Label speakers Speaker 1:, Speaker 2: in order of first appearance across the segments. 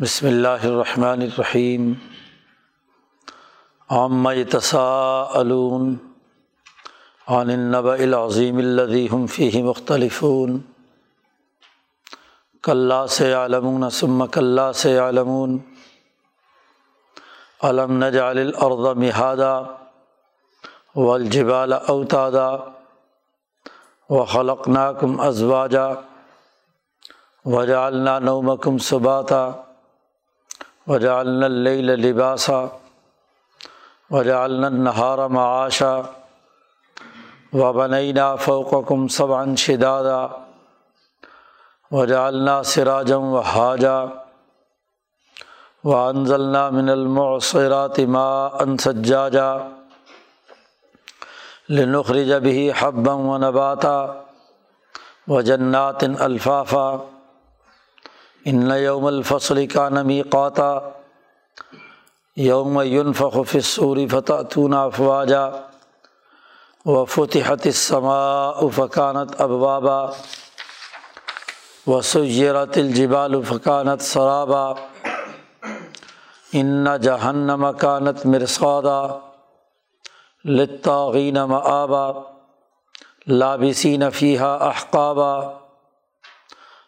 Speaker 1: بسم اللہ الرحمن الرحیم۔ عامہ تساءلون عن النبأ العظیم الذي هم فيه مختلفون۔ کلا سے عالمون ثم کلا سے عالمون علم نجعل الارض مہادا والجبال اوتادا وخلقناکم ازواجا وجعلنا نومکم سباتا وجعلنا اللیل لباسا، وجعلنا النہار معاشا وبنینا فوقکم سبعا شدادا، وجعلنا سراجا وحاجا وانزلنا من المعصرات ماء سجاجا، لنخرج به حبا ونباتا، وجنات الفافا ان یوم الفصل کا نمی قاتا یوم ينفخ في الصور فتأتون افواجا وفتحت السماء فكانت ابوابا وسيرت الجبال فكانت سرابا ان جہنم كانت مرصادا، للطاغين مآبا، لابسين فيها احقابا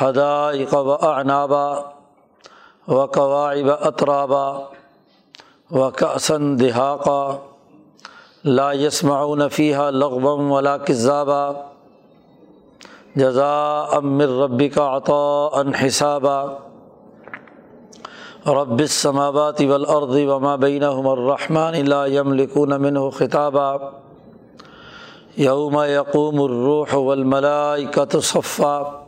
Speaker 1: و و قذبو و حدائق و اعنابا و قواعب اطرابا و کسن دہاقہ لا يسمعون فيها لغبم ولا كذابا جزاء من ربك عطاء حسابا رب السماوات والارض وما بينهما الرحمن لا يملكون منه خطابا یوم یقوم الروح والملائکۃ صفا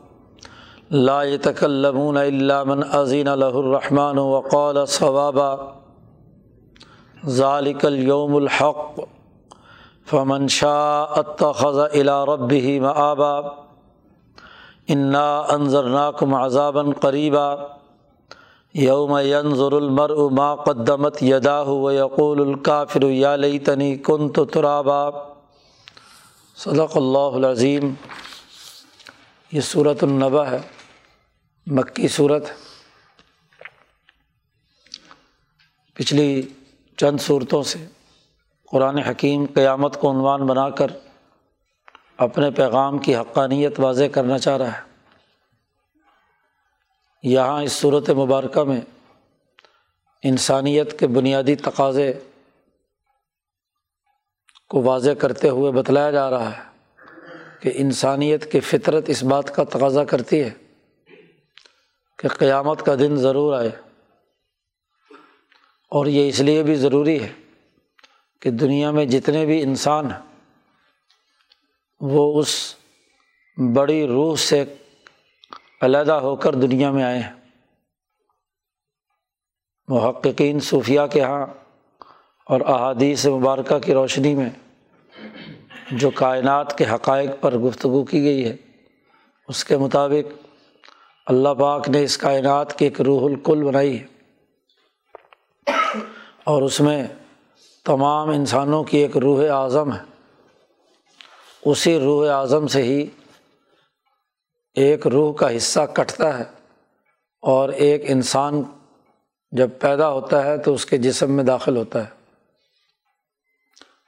Speaker 1: لا يتكلمون الا من اذن له الرحمن وقال صوابا. ذلك اليوم الحق. فمن شاء اتخذ الى ربه مآبا. انا انذرناكم عذابا قريبا. یوم ينظر المرء ما قدمت يداه ويقول الكافر يا ليتني كنت ترابا. صدق اللہ العظیم یہ صورت النبا ہے۔ مکی صورت پچھلی چند صورتوں سے قرآن حکیم قیامت کو عنوان بنا کر اپنے پیغام کی حقانیت واضح کرنا چاہ رہا ہے۔ یہاں اس صورت مبارکہ میں انسانیت کے بنیادی تقاضے کو واضح کرتے ہوئے بتلایا جا رہا ہے کہ انسانیت کی فطرت اس بات کا تقاضا کرتی ہے کہ قیامت کا دن ضرور آئے۔ اور یہ اس لیے بھی ضروری ہے کہ دنیا میں جتنے بھی انسان ہیں، وہ اس بڑی روح سے علیحدہ ہو کر دنیا میں آئے ہیں۔ محققین صوفیہ کے یہاں اور احادیث مبارکہ کی روشنی میں جو کائنات کے حقائق پر گفتگو کی گئی ہے، اس کے مطابق اللہ پاک نے اس کائنات کی ایک روح الکل بنائی ہے۔ اور اس میں تمام انسانوں کی ایک روح اعظم ہے۔ اسی روح اعظم سے ہی ایک روح کا حصہ کٹتا ہے۔ اور ایک انسان جب پیدا ہوتا ہے تو اس کے جسم میں داخل ہوتا ہے۔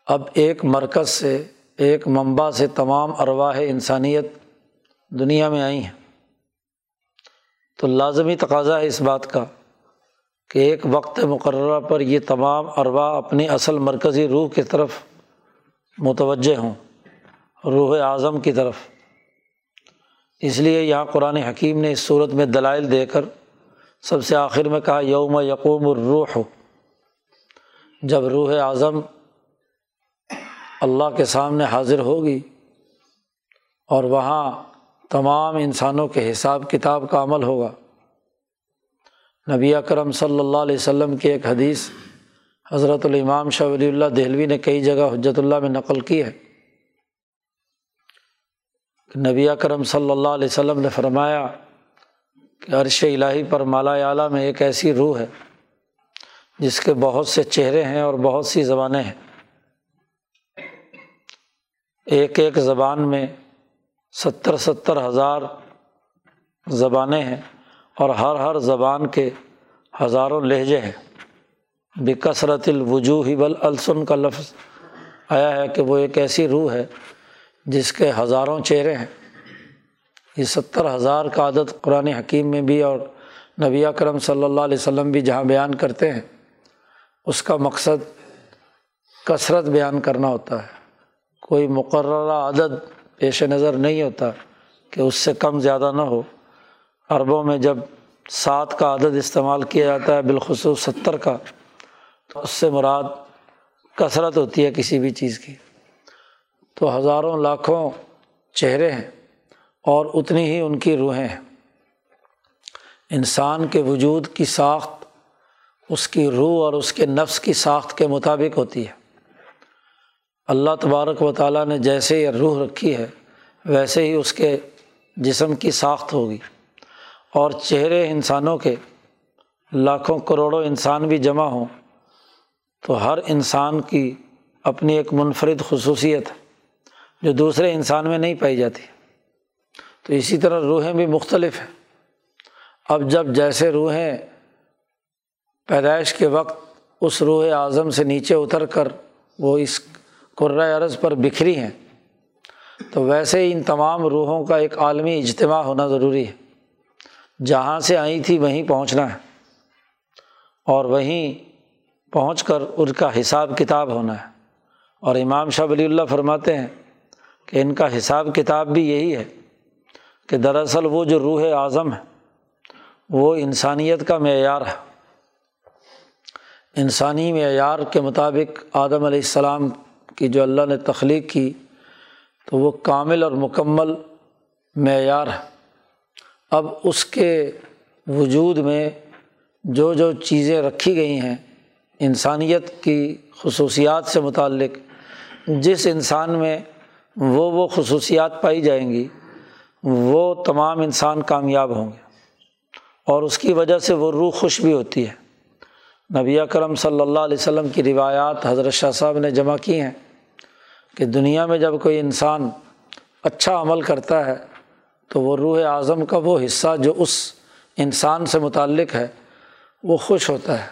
Speaker 1: اب ایک مرکز سے، ایک منبع سے تمام ارواح انسانیت دنیا میں آئی ہیں۔ تو لازمی تقاضا ہے اس بات کا کہ ایک وقت مقررہ پر یہ تمام ارواح اپنی اصل مرکزی روح کی طرف متوجہ ہوں، روح اعظم کی طرف۔ اس لیے یہاں قرآن حکیم نے اس صورت میں دلائل دے کر سب سے آخر میں کہا، یوم یقوم الروح۔ جب روح اعظم اللہ کے سامنے حاضر ہوگی اور وہاں تمام انسانوں کے حساب کتاب کا عمل ہوگا۔ نبی اکرم صلی اللہ علیہ وسلم کی ایک حدیث حضرت الامام شاہ ولی اللہ دہلوی نے کئی جگہ حجت اللہ میں نقل کی ہے۔ نبی اکرم صلی اللہ علیہ وسلم نے فرمایا کہ عرش الٰہی پر مالا اعلیٰ میں ایک ایسی روح ہے جس کے بہت سے چہرے ہیں اور بہت سی زبانیں ہیں۔ ایک ایک زبان میں ستر ستر ہزار زبانیں ہیں اور ہر ہر زبان کے ہزاروں لہجے ہیں۔ بکثرت الوجوہ بل السن کا لفظ آیا ہے کہ وہ ایک ایسی روح ہے جس کے ہزاروں چہرے ہیں۔ یہ ستر ہزار کا عادت قرآن حکیم میں بھی اور نبی اکرم صلی اللہ علیہ وسلم بھی جہاں بیان کرتے ہیں، اس کا مقصد کثرت بیان کرنا ہوتا ہے۔ کوئی مقررہ عدد پیش نظر نہیں ہوتا کہ اس سے کم زیادہ نہ ہو۔ عربوں میں جب سات کا عدد استعمال کیا جاتا ہے، بالخصوص ستر کا، تو اس سے مراد کثرت ہوتی ہے کسی بھی چیز کی۔ تو ہزاروں لاکھوں چہرے ہیں اور اتنی ہی ان کی روحیں ہیں۔ انسان کے وجود کی ساخت اس کی روح اور اس کے نفس کی ساخت کے مطابق ہوتی ہے۔ اللہ تبارک و تعالیٰ نے جیسے یہ روح رکھی ہے، ویسے ہی اس کے جسم کی ساخت ہوگی۔ اور چہرے انسانوں کے، لاکھوں کروڑوں انسان بھی جمع ہوں۔ تو ہر انسان کی اپنی ایک منفرد خصوصیت ہے، جو دوسرے انسان میں نہیں پائی جاتی۔ تو اسی طرح روحیں بھی مختلف ہیں۔ اب جب جیسے روحیں پیدائش کے وقت اس روح اعظم سے نیچے اتر کر وہ اس قرۂۂ عرض پر بکھری ہیں۔ تو ویسے ہی ان تمام روحوں کا ایک عالمی اجتماع ہونا ضروری ہے۔ جہاں سے آئی تھی وہیں پہنچنا ہے۔ اور وہیں پہنچ کر ان کا حساب کتاب ہونا ہے۔ اور امام شاہ ولی اللہ فرماتے ہیں کہ ان کا حساب کتاب بھی یہی ہے کہ دراصل وہ جو روح اعظم ہے، وہ انسانیت کا معیار ہے۔ انسانی معیار کے مطابق آدم علیہ السلام کی جو اللہ نے تخلیق کی تو وہ کامل اور مکمل معیار ہے۔ اب اس کے وجود میں جو جو چیزیں رکھی گئی ہیں، انسانیت کی خصوصیات سے متعلق، جس انسان میں وہ وہ خصوصیات پائی جائیں گی، وہ تمام انسان کامیاب ہوں گے۔ اور اس کی وجہ سے وہ روح خوش بھی ہوتی ہے۔ نبی کرم صلی اللہ علیہ وسلم کی روایات حضرت شاہ صاحب نے جمع کی ہیں کہ دنیا میں جب کوئی انسان اچھا عمل کرتا ہے تو وہ روح اعظم کا وہ حصہ جو اس انسان سے متعلق ہے، وہ خوش ہوتا ہے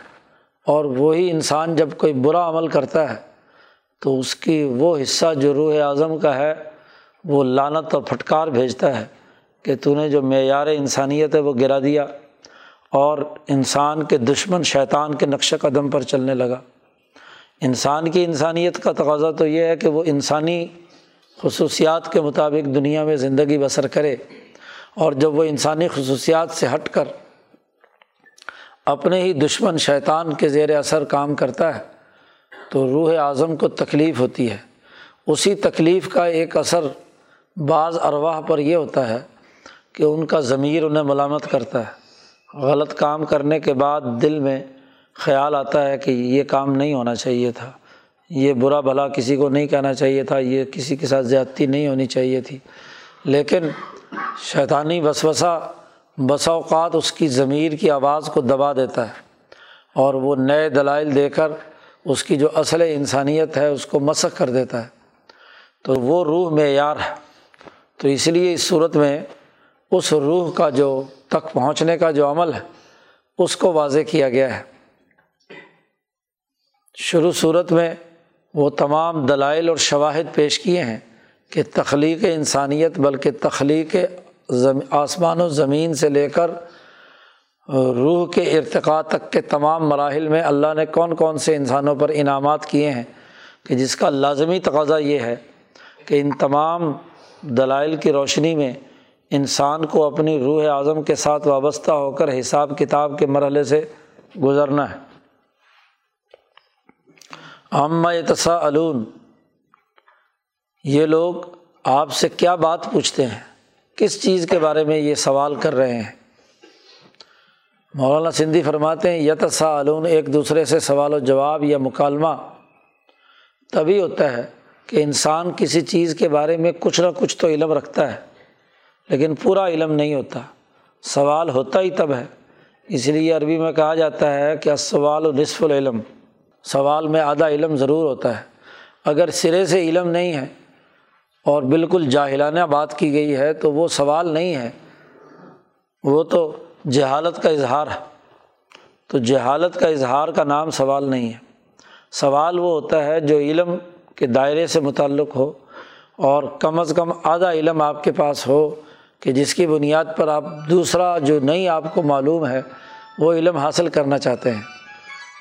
Speaker 1: اور وہی انسان جب کوئی برا عمل کرتا ہے تو اس کی وہ حصہ جو روح اعظم کا ہے، وہ لانت اور پھٹکار بھیجتا ہے کہ تو نے جو معیار انسانیت ہے وہ گرا دیا۔ اور انسان کے دشمن شیطان کے نقش قدم پر چلنے لگا۔ انسان کی انسانیت کا تقاضا تو یہ ہے کہ وہ انسانی خصوصیات کے مطابق دنیا میں زندگی بسر کرے اور جب وہ انسانی خصوصیات سے ہٹ کر اپنے ہی دشمن شیطان کے زیر اثر کام کرتا ہے تو روح اعظم کو تکلیف ہوتی ہے۔ اسی تکلیف کا ایک اثر بعض ارواح پر یہ ہوتا ہے کہ ان کا ضمیر انہیں ملامت کرتا ہے۔ غلط کام کرنے کے بعد دل میں خیال آتا ہے کہ یہ کام نہیں ہونا چاہیے تھا۔ یہ برا بھلا کسی کو نہیں کہنا چاہیے تھا، یہ کسی کے ساتھ زیادتی نہیں ہونی چاہیے تھی۔ لیکن شیطانی وسوسہ بسا اوقات اس کی ضمیر کی آواز کو دبا دیتا ہے اور وہ نئے دلائل دے کر اس کی جو اصل انسانیت ہے اس کو مسق کر دیتا ہے۔ تو وہ روح معیار ہے۔ تو اس لیے اس صورت میں اس روح کا جو تک پہنچنے کا جو عمل ہے، اس کو واضح کیا گیا ہے۔ شروع صورت میں وہ تمام دلائل اور شواہد پیش کیے ہیں کہ تخلیق انسانیت بلکہ تخلیق آسمان و زمین سے لے کر روح کے ارتقاء تک کے تمام مراحل میں اللہ نے کون کون سے انسانوں پر انعامات کیے ہیں کہ جس کا لازمی تقاضا یہ ہے کہ ان تمام دلائل کی روشنی میں انسان کو اپنی روح اعظم کے ساتھ وابستہ ہو کر حساب کتاب کے مرحلے سے گزرنا ہے۔ عامہ تصا علون یہ لوگ آپ سے کیا بات پوچھتے ہیں؟ کس چیز کے بارے میں یہ سوال کر رہے ہیں؟ مولانا سندھی فرماتے ہیں یتسا علون ایک دوسرے سے سوال و جواب یا مکالمہ۔ تبھی ہوتا ہے کہ انسان کسی چیز کے بارے میں کچھ نہ کچھ تو علم رکھتا ہے۔ لیکن پورا علم نہیں ہوتا۔ سوال ہوتا ہی تب ہے۔ اس لیے عربی میں کہا جاتا ہے کہ سوال و نصف العلم۔ سوال میں آدھا علم ضرور ہوتا ہے۔ اگر سرے سے علم نہیں ہے اور بالکل جاہلانہ بات کی گئی ہے تو وہ سوال نہیں ہے۔ وہ تو جہالت کا اظہار ہے۔ تو جہالت کا اظہار کا نام سوال نہیں ہے۔ سوال وہ ہوتا ہے جو علم کے دائرے سے متعلق ہو اور کم از کم آدھا علم آپ کے پاس ہو۔ کہ جس کی بنیاد پر آپ دوسرا جو نہیں آپ کو معلوم ہے، وہ علم حاصل کرنا چاہتے ہیں۔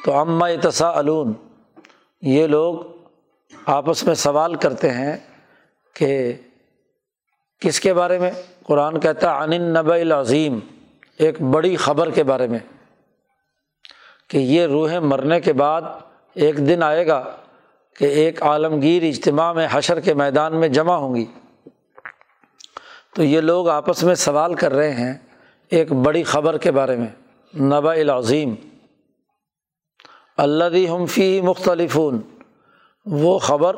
Speaker 1: تو اماں اتسا علون یہ لوگ آپس میں سوال کرتے ہیں کہ کس کے بارے میں؟ قرآن کہتا ہے ان نب العظیم، ایک بڑی خبر کے بارے میں کہ یہ روحیں مرنے کے بعد ایک دن آئے گا کہ ایک عالمگیر اجتماع میں حشر کے میدان میں جمع ہوں گی۔ تو یہ لوگ آپس میں سوال کر رہے ہیں ایک بڑی خبر کے بارے میں نبا العظیم اللہ ہم فی مختلف وہ خبر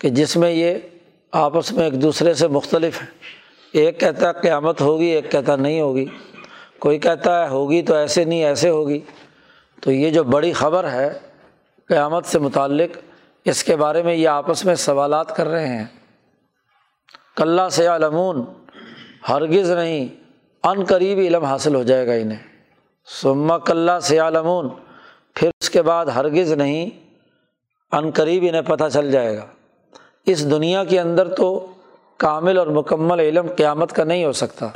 Speaker 1: کہ جس میں یہ آپس میں ایک دوسرے سے مختلف ہیں۔ ایک کہتا ہے قیامت ہوگی، ایک کہتا نہیں ہوگی۔ کوئی کہتا ہے ہوگی تو ایسے نہیں، ایسے ہوگی۔ تو یہ جو بڑی خبر ہے، قیامت سے متعلق، اس کے بارے میں یہ آپس میں سوالات کر رہے ہیں۔ کلّہ سے علمون ہرگز نہیں، ان قریب علم حاصل ہو جائے گا انہیں۔ سما کلّہ سے علمون پھر اس کے بعد ہرگز نہیں، ان قریب انہیں پتہ چل جائے گا۔ اس دنیا کے اندر تو کامل اور مکمل علم قیامت کا نہیں ہو سکتا۔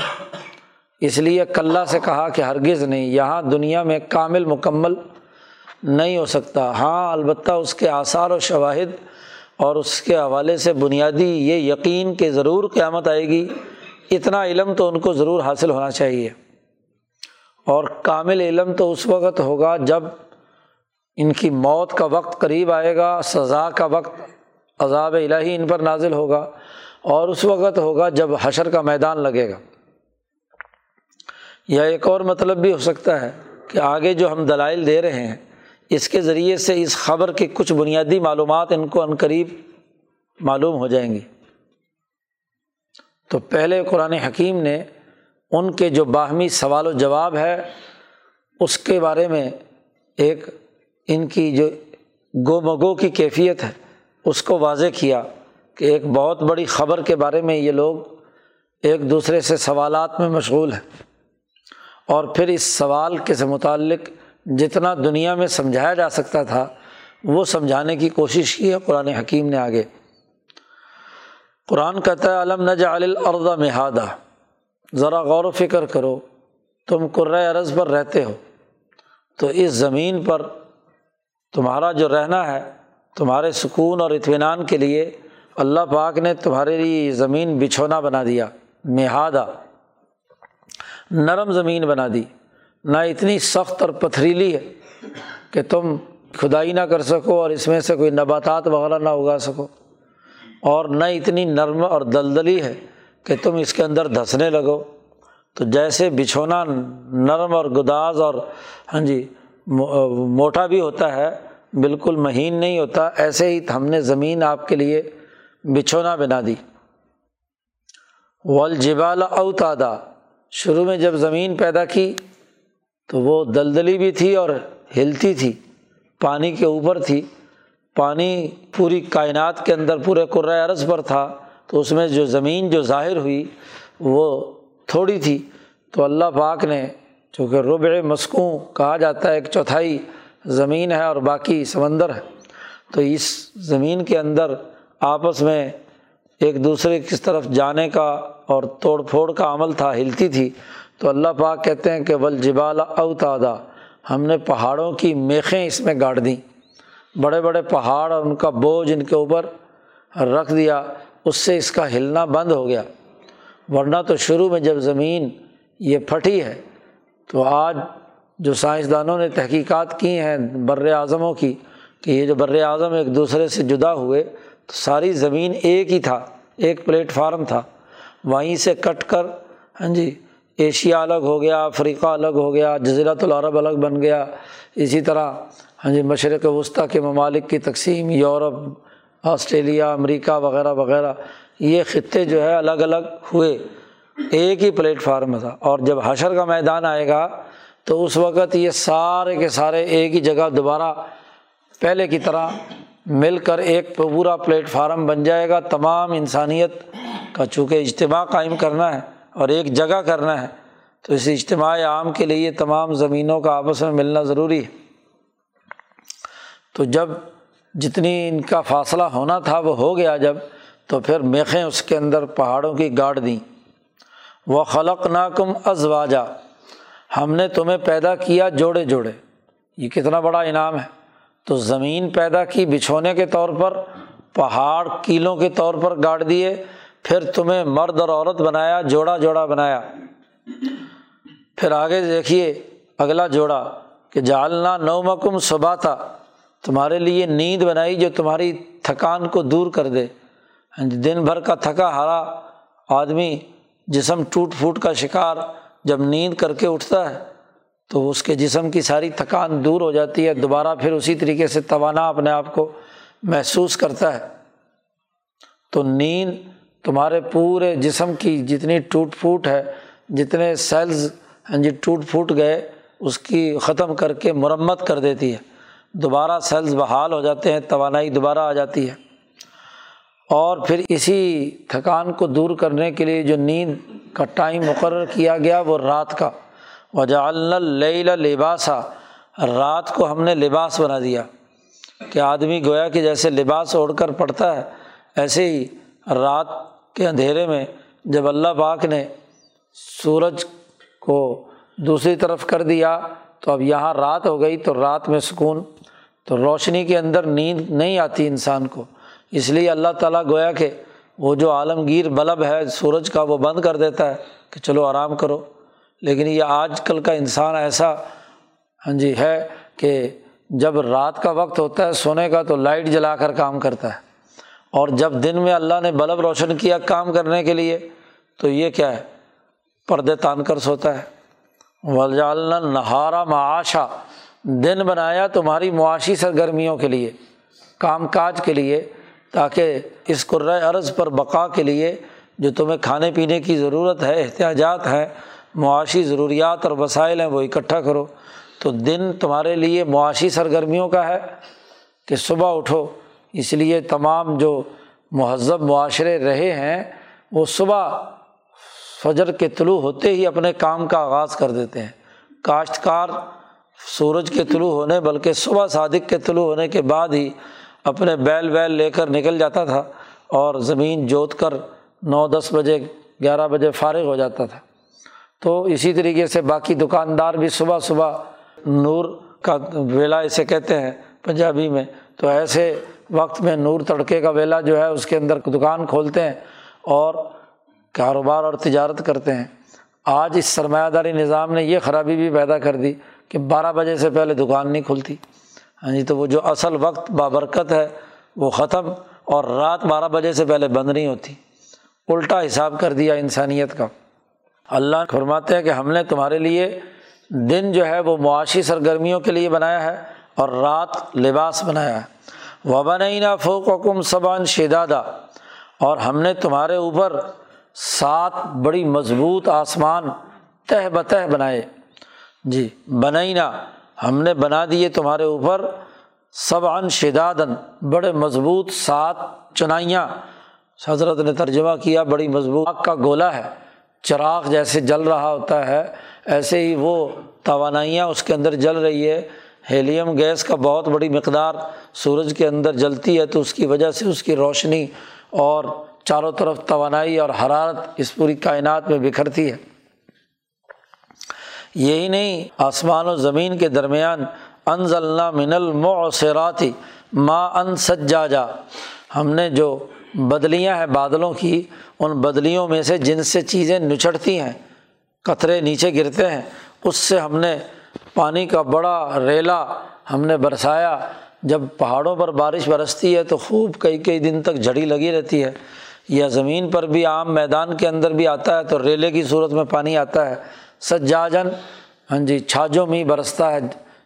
Speaker 1: اس لیے کلّہ سے کہا کہ ہرگز نہیں، یہاں دنیا میں کامل مکمل نہیں ہو سکتا۔ ہاں البتہ اس کے آثار و شواہد اور اس کے حوالے سے بنیادی یہ یقین کہ ضرور قیامت آئے گی، اتنا علم تو ان کو ضرور حاصل ہونا چاہیے۔ اور کامل علم تو اس وقت ہوگا جب ان کی موت کا وقت قریب آئے گا، سزا کا وقت عذاب الہی ان پر نازل ہوگا، اور اس وقت ہوگا جب حشر کا میدان لگے گا۔ یا ایک اور مطلب بھی ہو سکتا ہے کہ آگے جو ہم دلائل دے رہے ہیں اس کے ذریعے سے اس خبر کی کچھ بنیادی معلومات ان کو عنقریب معلوم ہو جائیں گی تو پہلے قرآن حکیم نے ان کے جو باہمی سوال و جواب ہے، اس کے بارے میں ایک ان کی جو گو مگو کی کیفیت ہے، اس کو واضح کیا کہ ایک بہت بڑی خبر کے بارے میں یہ لوگ ایک دوسرے سے سوالات میں مشغول ہیں۔ اور پھر اس سوال کے سے متعلق جتنا دنیا میں سمجھایا جا سکتا تھا، وہ سمجھانے کی کوشش کی ہے قرآن حکیم نے آگے۔ قرآن کہتا ہے علم نج الردا مہادہ ذرا غور و فکر کرو، تم عرض پر رہتے ہو۔ تو اس زمین پر تمہارا جو رہنا ہے، تمہارے سکون اور اطمینان کے لیے اللہ پاک نے تمہارے لیے زمین بچھونا بنا دیا مہادہ نرم زمین بنا دی۔ نہ اتنی سخت اور پتھریلی ہے کہ تم کھدائی نہ کر سکو اور اس میں سے کوئی نباتات وغیرہ نہ اگا سکو۔ اور نہ اتنی نرم اور دلدلی ہے کہ تم اس کے اندر دھسنے لگو۔ تو جیسے بچھونا نرم اور گداز اور ہاں جی موٹا بھی ہوتا ہے، بالکل مہین نہیں ہوتا، ایسے ہی ہم نے زمین آپ کے لیے بچھونا بنا دی۔ والجبال اوتادا شروع میں جب زمین پیدا کی تو وہ دلدلی بھی تھی اور ہلتی تھی، پانی کے اوپر تھی۔ پانی پوری کائنات کے اندر، پورے عرض پر تھا۔ تو اس میں جو زمین جو ظاہر ہوئی، وہ تھوڑی تھی۔ تو اللہ پاک نے، چونکہ ربع مسکوں کہا جاتا ہے، ایک چوتھائی زمین ہے اور باقی سمندر ہے۔ تو اس زمین کے اندر آپس میں ایک دوسرے کس طرف جانے کا اور توڑ پھوڑ کا عمل تھا، ہلتی تھی۔ تو اللہ پاک کہتے ہیں کہ بل جبال اوتادا ہم نے پہاڑوں کی میخیں اس میں گاڑ دیں۔ بڑے بڑے پہاڑ اور ان کا بوجھ ان کے اوپر رکھ دیا، اس سے اس کا ہلنا بند ہو گیا۔ ورنہ تو شروع میں جب زمین یہ پھٹی ہے، تو آج جو سائنسدانوں نے تحقیقات کی ہیں بر اعظموں کی، کہ یہ جو بر اعظم ایک دوسرے سے جدا ہوئے، تو ساری زمین ایک ہی تھا، ایک پلیٹ فارم تھا۔ وہیں سے کٹ کر ہاں جی ایشیا الگ ہو گیا، افریقہ الگ ہو گیا جزیرات العرب الگ بن گیا۔ اسی طرح ہاں جی مشرق وسطیٰ کے ممالک کی تقسیم، یورپ، آسٹریلیا، امریکہ وغیرہ وغیرہ، یہ خطے جو ہے الگ الگ ہوئے۔ ایک ہی پلیٹ فارم تھا۔ اور جب حشر کا میدان آئے گا، تو اس وقت یہ سارے کے سارے ایک ہی جگہ دوبارہ پہلے کی طرح مل کر ایک پورا پلیٹ فارم بن جائے گا۔ تمام انسانیت کا، چونکہ اجتماع قائم کرنا ہے اور ایک جگہ کرنا ہے، تو اس اجتماع عام کے لیے تمام زمینوں کا آپس میں ملنا ضروری ہے۔ تو جب جتنی ان کا فاصلہ ہونا تھا، وہ ہو گیا جب، تو پھر میخیں اس کے اندر پہاڑوں کی گاڑ دیں۔ وہ خلق ناکم ازواجا ہم نے تمہیں پیدا کیا جوڑے جوڑے۔ یہ کتنا بڑا انعام ہے۔ تو زمین پیدا کی بچھونے کے طور پر، پہاڑ کیلوں کے طور پر گاڑ دیے۔ پھر تمہیں مرد اور عورت بنایا، جوڑا جوڑا بنایا۔ پھر آگے دیکھیے اگلا جوڑا کہ جالنا نو مکم صبح تھا تمہارے لیے نیند بنائی جو تمہاری تھکان کو دور کر دے۔ ہاں جی، دن بھر کا تھکا ہارا آدمی، جسم ٹوٹ پھوٹ کا شکار جب نیند کر کے اٹھتا ہے تو اس کے جسم کی ساری تھکان دور ہو جاتی ہے، دوبارہ پھر اسی طریقے سے توانا اپنے آپ کو محسوس کرتا ہے۔ تو نیند تمہارے پورے جسم کی جتنی ٹوٹ پھوٹ ہے، جتنے سیلز ہاں جی ٹوٹ پھوٹ گئے، اس کی ختم کر کے مرمت کر دیتی ہے۔ دوبارہ سیلز بحال ہو جاتے ہیں، توانائی دوبارہ آ جاتی ہے۔ اور پھر اسی تھکان کو دور کرنے کے لیے جو نیند کا ٹائم مقرر کیا گیا، وہ رات کا۔ وجا لباسا۔ رات کو ہم نے لباس بنا دیا۔ کہ آدمی گویا کہ جیسے لباس اوڑھ کر پڑتا ہے، ایسے ہی رات کے اندھیرے میں جب اللہ پاک نے سورج کو دوسری طرف کر دیا، تو اب یہاں رات ہو گئی، تو رات میں سکون، تو روشنی کے اندر نیند نہیں آتی انسان کو۔ اس لیے اللہ تعالیٰ گویا کہ وہ جو عالمگیر بلب ہے سورج کا، وہ بند کر دیتا ہے کہ چلو آرام کرو۔ لیکن یہ آج کل کا انسان ایسا ہاں جی ہے کہ جب رات کا وقت ہوتا ہے سونے کا، تو لائٹ جلا کر کام کرتا ہے۔ اور جب دن میں اللہ نے بلب روشن کیا کام کرنے کے لیے، تو یہ کیا ہے؟ پردے تان کر سوتا ہے۔ وجالنا نہارا معاشا۔ دن بنایا تمہاری معاشی سرگرمیوں کے لیے، کام کاج کے لیے، تاکہ اس قرۂۂ عرض پر بقا کے لیے جو تمہیں کھانے پینے کی ضرورت ہے، احتیاجات ہیں، معاشی ضروریات اور وسائل ہیں، وہ اکٹھا کرو۔ تو دن تمہارے لیے معاشی سرگرمیوں کا ہے کہ صبح اٹھو اس لیے تمام جو مہذب معاشرے رہے ہیں، وہ صبح فجر کے طلوع ہوتے ہی اپنے کام کا آغاز کر دیتے ہیں۔ کاشتکار سورج کے طلوع ہونے، بلکہ صبح صادق کے طلوع ہونے کے بعد ہی اپنے بیل ویل لے کر نکل جاتا تھا اور زمین جوت کر نو دس بجے، گیارہ بجے فارغ ہو جاتا تھا۔ تو اسی طریقے سے باقی دکاندار بھی صبح صبح نور کا ویلا اسے کہتے ہیں پنجابی میں۔ تو ایسے وقت میں نور تڑکے کا ویلا جو ہے اس کے اندر دکان کھولتے ہیں اور کاروبار اور تجارت کرتے ہیں۔ آج اس سرمایہ داری نظام نے یہ خرابی بھی پیدا کر دی کہ بارہ بجے سے پہلے دکان نہیں کھلتی۔ ہاں جی تو وہ جو اصل وقت بابرکت ہے وہ ختم اور رات بارہ بجے سے پہلے بند نہیں ہوتی۔ الٹا حساب کر دیا انسانیت کا۔ اللہ فرماتے ہیں کہ ہم نے تمہارے لیے دن جو ہے وہ معاشی سرگرمیوں کے لیے بنایا ہے اور رات لباس بنایا ہے۔ وہ بنینا فوق حکم سبان شدادہ اور ہم نے تمہارے اوپر سات بڑی مضبوط آسمان تہ بتہ بنائے۔ جی بنائینا ہم نے بنا دیے تمہارے اوپر سب ان شدادن بڑے مضبوط سات چنائیاں۔ حضرت نے ترجمہ کیا، بڑی مضبوط۔ آگ کا گولا ہے، چراغ جیسے جل رہا ہوتا ہے، ایسے ہی وہ توانائیاں اس کے اندر جل رہی ہے۔ ہیلیم گیس کا بہت بڑی مقدار سورج کے اندر جلتی ہے تو اس کی وجہ سے اس کی روشنی اور چاروں طرف توانائی اور حرارت اس پوری کائنات میں بکھرتی ہے۔ یہی نہیں، آسمان و زمین کے درمیان انض اللہ من المعصراتی ما ان سجا جا ہم نے جو بدلیاں ہیں بادلوں کی، ان بدلیوں میں سے جن سے چیزیں نچڑتی ہیں، قطرے نیچے گرتے ہیں، اس سے ہم نے پانی کا بڑا ریلا ہم نے برسایا۔ جب پہاڑوں پر بارش برستی ہے تو خوب کئی کئی دن تک جھڑی لگی رہتی ہے۔ یا زمین پر بھی عام میدان کے اندر بھی آتا ہے تو ریلے کی صورت میں پانی آتا ہے۔ سجاجن ہاں جی چھاجوں میں برستا ہے،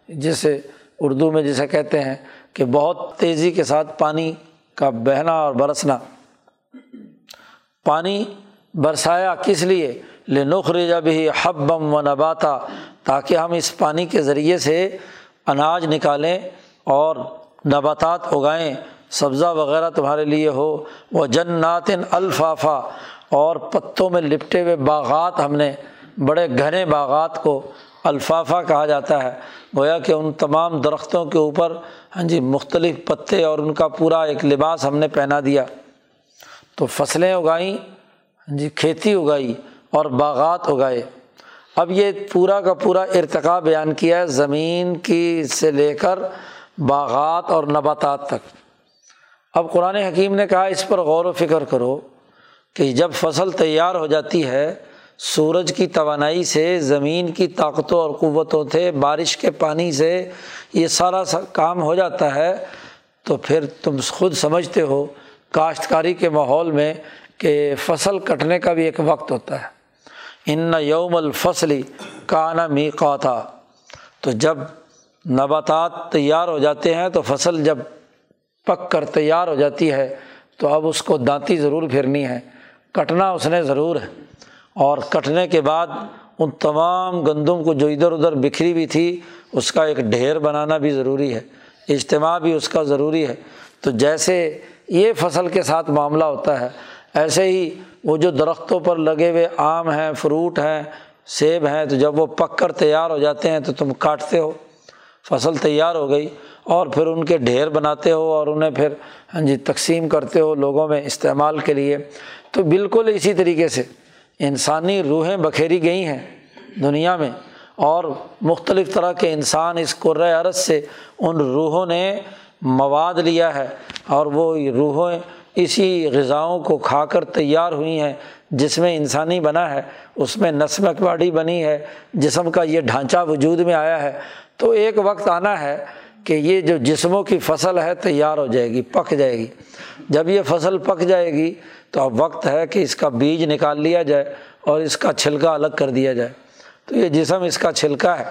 Speaker 1: جسے اردو میں جسے کہتے ہیں کہ بہت تیزی کے ساتھ پانی کا بہنا اور برسنا۔ پانی برسایا کس لیے؟ لنخرج بھی حبم و نباتا۔ تاکہ ہم اس پانی کے ذریعے سے اناج نکالیں اور نباتات اگائیں، سبزہ وغیرہ تمہارے لیے ہو۔ وہ جنات الفافا اور پتوں میں لپٹے ہوئے باغات ہم نے، بڑے گھنے باغات کو الفافا کہا جاتا ہے۔ گویا کہ ان تمام درختوں کے اوپر ہاں جی مختلف پتے اور ان کا پورا ایک لباس ہم نے پہنا دیا۔ تو فصلیں اگائیں ہاں جی کھیتی اگائی اور باغات اگائے۔ اب یہ پورا کا پورا ارتقا بیان کیا ہے زمین کی سے لے کر باغات اور نباتات تک۔ اب قرآن حکیم نے کہا اس پر غور و فکر کرو کہ جب فصل تیار ہو جاتی ہے، سورج کی توانائی سے، زمین کی طاقتوں اور قوتوں سے، بارش کے پانی سے یہ سارا کام ہو جاتا ہے، تو پھر تم خود سمجھتے ہو کاشتکاری کے ماحول میں کہ فصل کٹنے کا بھی ایک وقت ہوتا ہے۔ ان یوم الفصلی کانا می قوتا تو جب نباتات تیار ہو جاتے ہیں، تو فصل جب پک کر تیار ہو جاتی ہے، تو اب اس کو دانتی ضرور پھرنی ہے، کٹنا اس نے ضرور ہے۔ اور کٹنے کے بعد ان تمام گندم کو جو ادھر ادھر بکھری بھی تھی، اس کا ایک ڈھیر بنانا بھی ضروری ہے، اجتماع بھی اس کا ضروری ہے۔ تو جیسے یہ فصل کے ساتھ معاملہ ہوتا ہے، ایسے ہی وہ جو درختوں پر لگے ہوئے آم ہیں، فروٹ ہیں، سیب ہیں، تو جب وہ پک کر تیار ہو جاتے ہیں تو تم کاٹتے ہو، فصل تیار ہو گئی اور پھر ان کے ڈھیر بناتے ہو اور انہیں پھر ہاں جی تقسیم کرتے ہو لوگوں میں استعمال کے لیے۔ تو بالکل اسی طریقے سے انسانی روحیں بکھیری گئی ہیں دنیا میں اور مختلف طرح کے انسان اس عرض سے ان روحوں نے مواد لیا ہے اور وہ روحوں اسی غذاؤں کو کھا کر تیار ہوئی ہیں، جس میں انسانی بنا ہے، اس میں نسم اکواڑی بنی ہے، جسم کا یہ ڈھانچہ وجود میں آیا ہے۔ تو ایک وقت آنا ہے کہ یہ جو جسموں کی فصل ہے، تیار ہو جائے گی، پک جائے گی۔ جب یہ فصل پک جائے گی، تو اب وقت ہے کہ اس کا بیج نکال لیا جائے اور اس کا چھلکا الگ کر دیا جائے۔ تو یہ جسم اس کا چھلکا ہے۔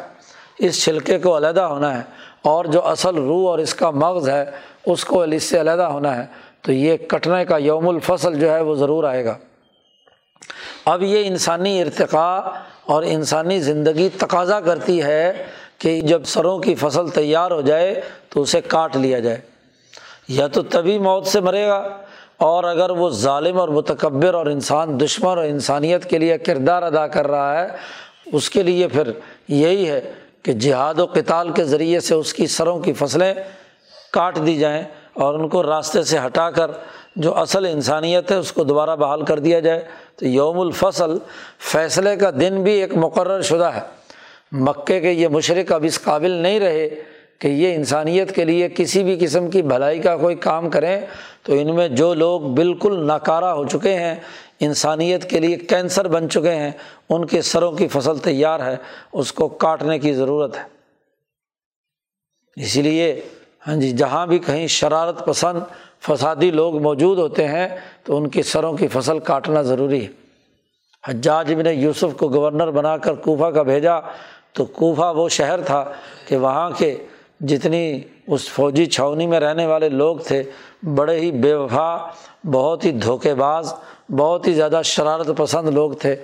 Speaker 1: اس چھلکے کو علیحدہ ہونا ہے۔ اور جو اصل روح اور اس کا مغز ہے، اس کو اس سے علیحدہ ہونا ہے۔ تو یہ کٹنے کا یوم الفصل جو ہے وہ ضرور آئے گا۔ اب یہ انسانی ارتقاء اور انسانی زندگی تقاضا کرتی ہے کہ جب سروں کی فصل تیار ہو جائے تو اسے کاٹ لیا جائے۔ یا تو تبھی موت سے مرے گا اور اگر وہ ظالم اور متکبر اور انسان دشمن اور انسانیت کے لیے کردار ادا کر رہا ہے، اس کے لیے پھر یہی ہے کہ جہاد و کتال کے ذریعے سے اس کی سروں کی فصلیں کاٹ دی جائیں۔ اور ان کو راستے سے ہٹا کر جو اصل انسانیت ہے اس کو دوبارہ بحال کر دیا جائے۔ تو یوم الفصل فیصلے کا دن بھی ایک مقرر شدہ ہے۔ مکے کے یہ مشرق اب اس قابل نہیں رہے کہ یہ انسانیت کے لیے کسی بھی قسم کی بھلائی کا کوئی کام کریں۔ تو ان میں جو لوگ بالکل ناکارہ ہو چکے ہیں، انسانیت کے لیے کینسر بن چکے ہیں، ان کے سروں کی فصل تیار ہے، اس کو کاٹنے کی ضرورت ہے۔ اسی لیے ہاں جی جہاں بھی کہیں شرارت پسند فسادی لوگ موجود ہوتے ہیں تو ان کی سروں کی فصل کاٹنا ضروری ہے۔ حجاج ابن یوسف کو گورنر بنا کر کوفہ کا بھیجا تو کوفہ وہ شہر تھا کہ وہاں کے جتنی اس فوجی چھاونی میں رہنے والے لوگ تھے، بڑے ہی بے وفا، بہت ہی دھوکے باز، بہت ہی زیادہ شرارت پسند لوگ تھے۔